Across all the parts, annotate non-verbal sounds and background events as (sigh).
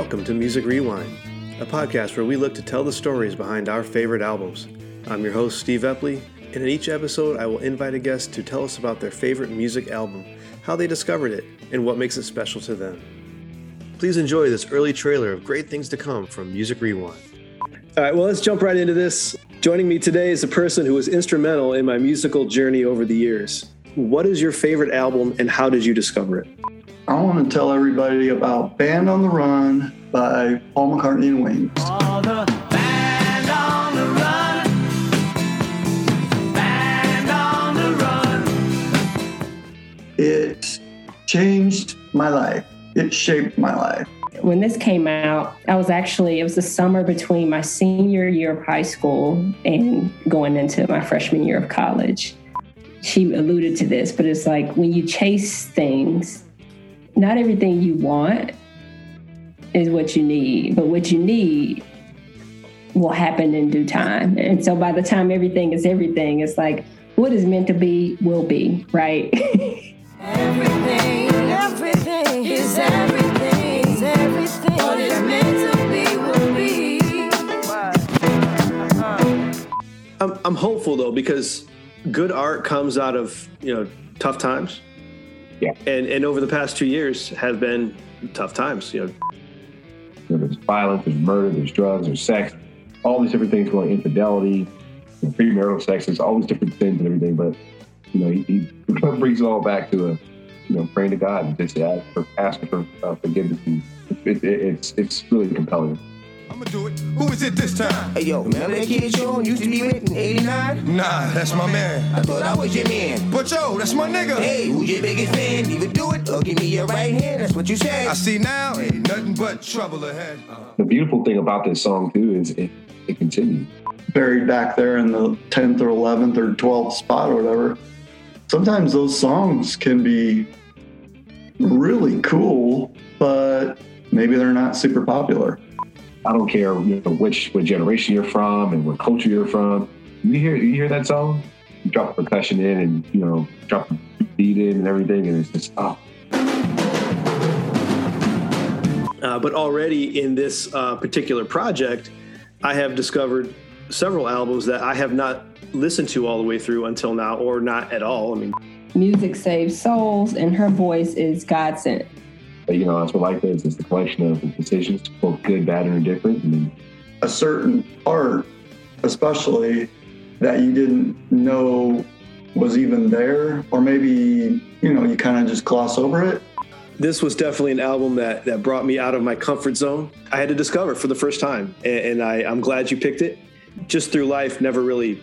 Welcome to Music Rewind, a podcast where we look to tell the stories behind our favorite albums. I'm your host, Steve Epley, and in each episode, I will invite a guest to tell us about their favorite music album, how they discovered it, and what makes it special to them. Please enjoy this early trailer of great things to come from Music Rewind. All right, well, let's jump right into this. Joining me today is a person who was instrumental in my musical journey over the years. What is your favorite album and how did you discover it? I want to tell everybody about Band on the Run by Paul McCartney and Wings. All the band on the run. Band on the run. It changed my life. It shaped my life. when this came out, I was actually, it was the summer between my senior year of high school and going into my freshman year of college. She alluded to this, but it's like when you chase things, not everything you want is what you need, but what you need will happen in due time. And so by the time everything is everything, it's like what is meant to be will be, right? Everything, everything is everything, is everything. What is meant to be will be. I'm, I'm hopeful though because good art comes out of you know tough times. Yeah. And and over the past two years have been tough times. You know, there's violence, there's murder, there's drugs, there's sex, all these different things going, infidelity, you know, premarital sex, there's all these different sins and everything. But you know, he, he (laughs) brings it all back to a, you know, praying to God and just ask for, asking for uh, forgiveness. And it, it, it's it's really compelling. I'ma do it. Who is it this time? Hey yo, remember that kid Sean used to be with in 89? Nah, that's my man. I thought I was your man. But yo, that's my nigga. Hey, who's your biggest fan? Either do it or give me your right hand. That's what you say. I see now, ain't nothing but trouble ahead. The beautiful thing about this song too is it, it continues. Buried back there in the 10th or 11th or 12th spot or whatever. Sometimes those songs can be really cool, but maybe they're not super popular. I don't care you know, which what generation you're from and what culture you're from. You hear you hear that song, you drop the percussion in and you know drop the beat in and everything, and it's just oh Uh, but already in this uh, particular project, I have discovered several albums that I have not listened to all the way through until now, or not at all. I mean, Music saves souls, and her voice is God sent. But you know, that's what life is. It's the collection of decisions, both good, bad, and indifferent. And A certain art, especially that you didn't know was even there, or maybe, you know, you kind of just gloss over it. this was definitely an album that that brought me out of my comfort zone. I had to discover for the first time, and, and I, I'm glad you picked it. Just through life, never really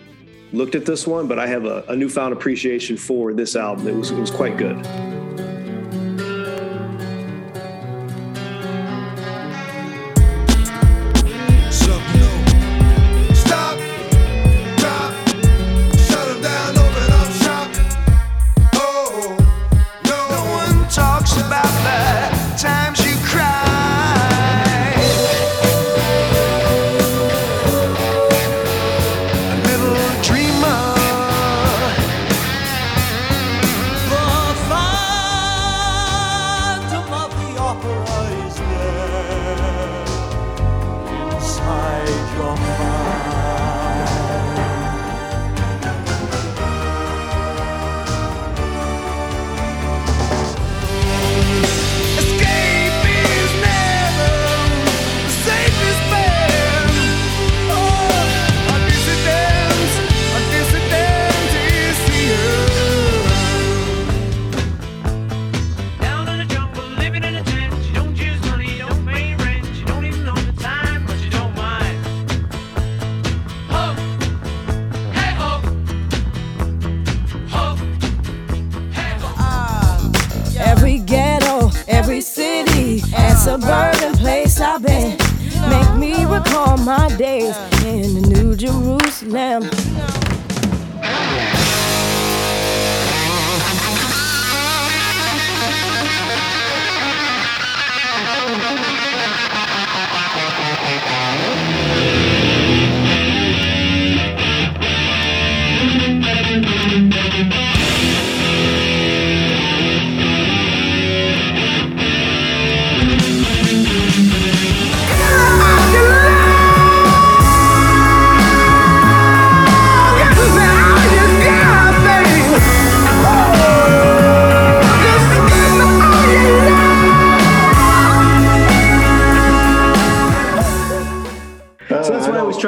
looked at this one, but I have a, a newfound appreciation for this album. It was it was quite good. Suburban place I've been make me recall my days in the New Jerusalem.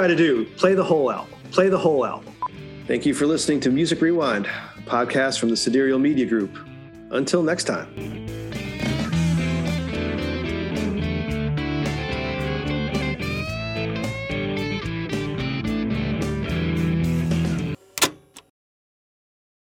To do. Play the whole album. Play the whole album. Thank you for listening to Music Rewind, a podcast from the Sidereal Media Group. Until next time.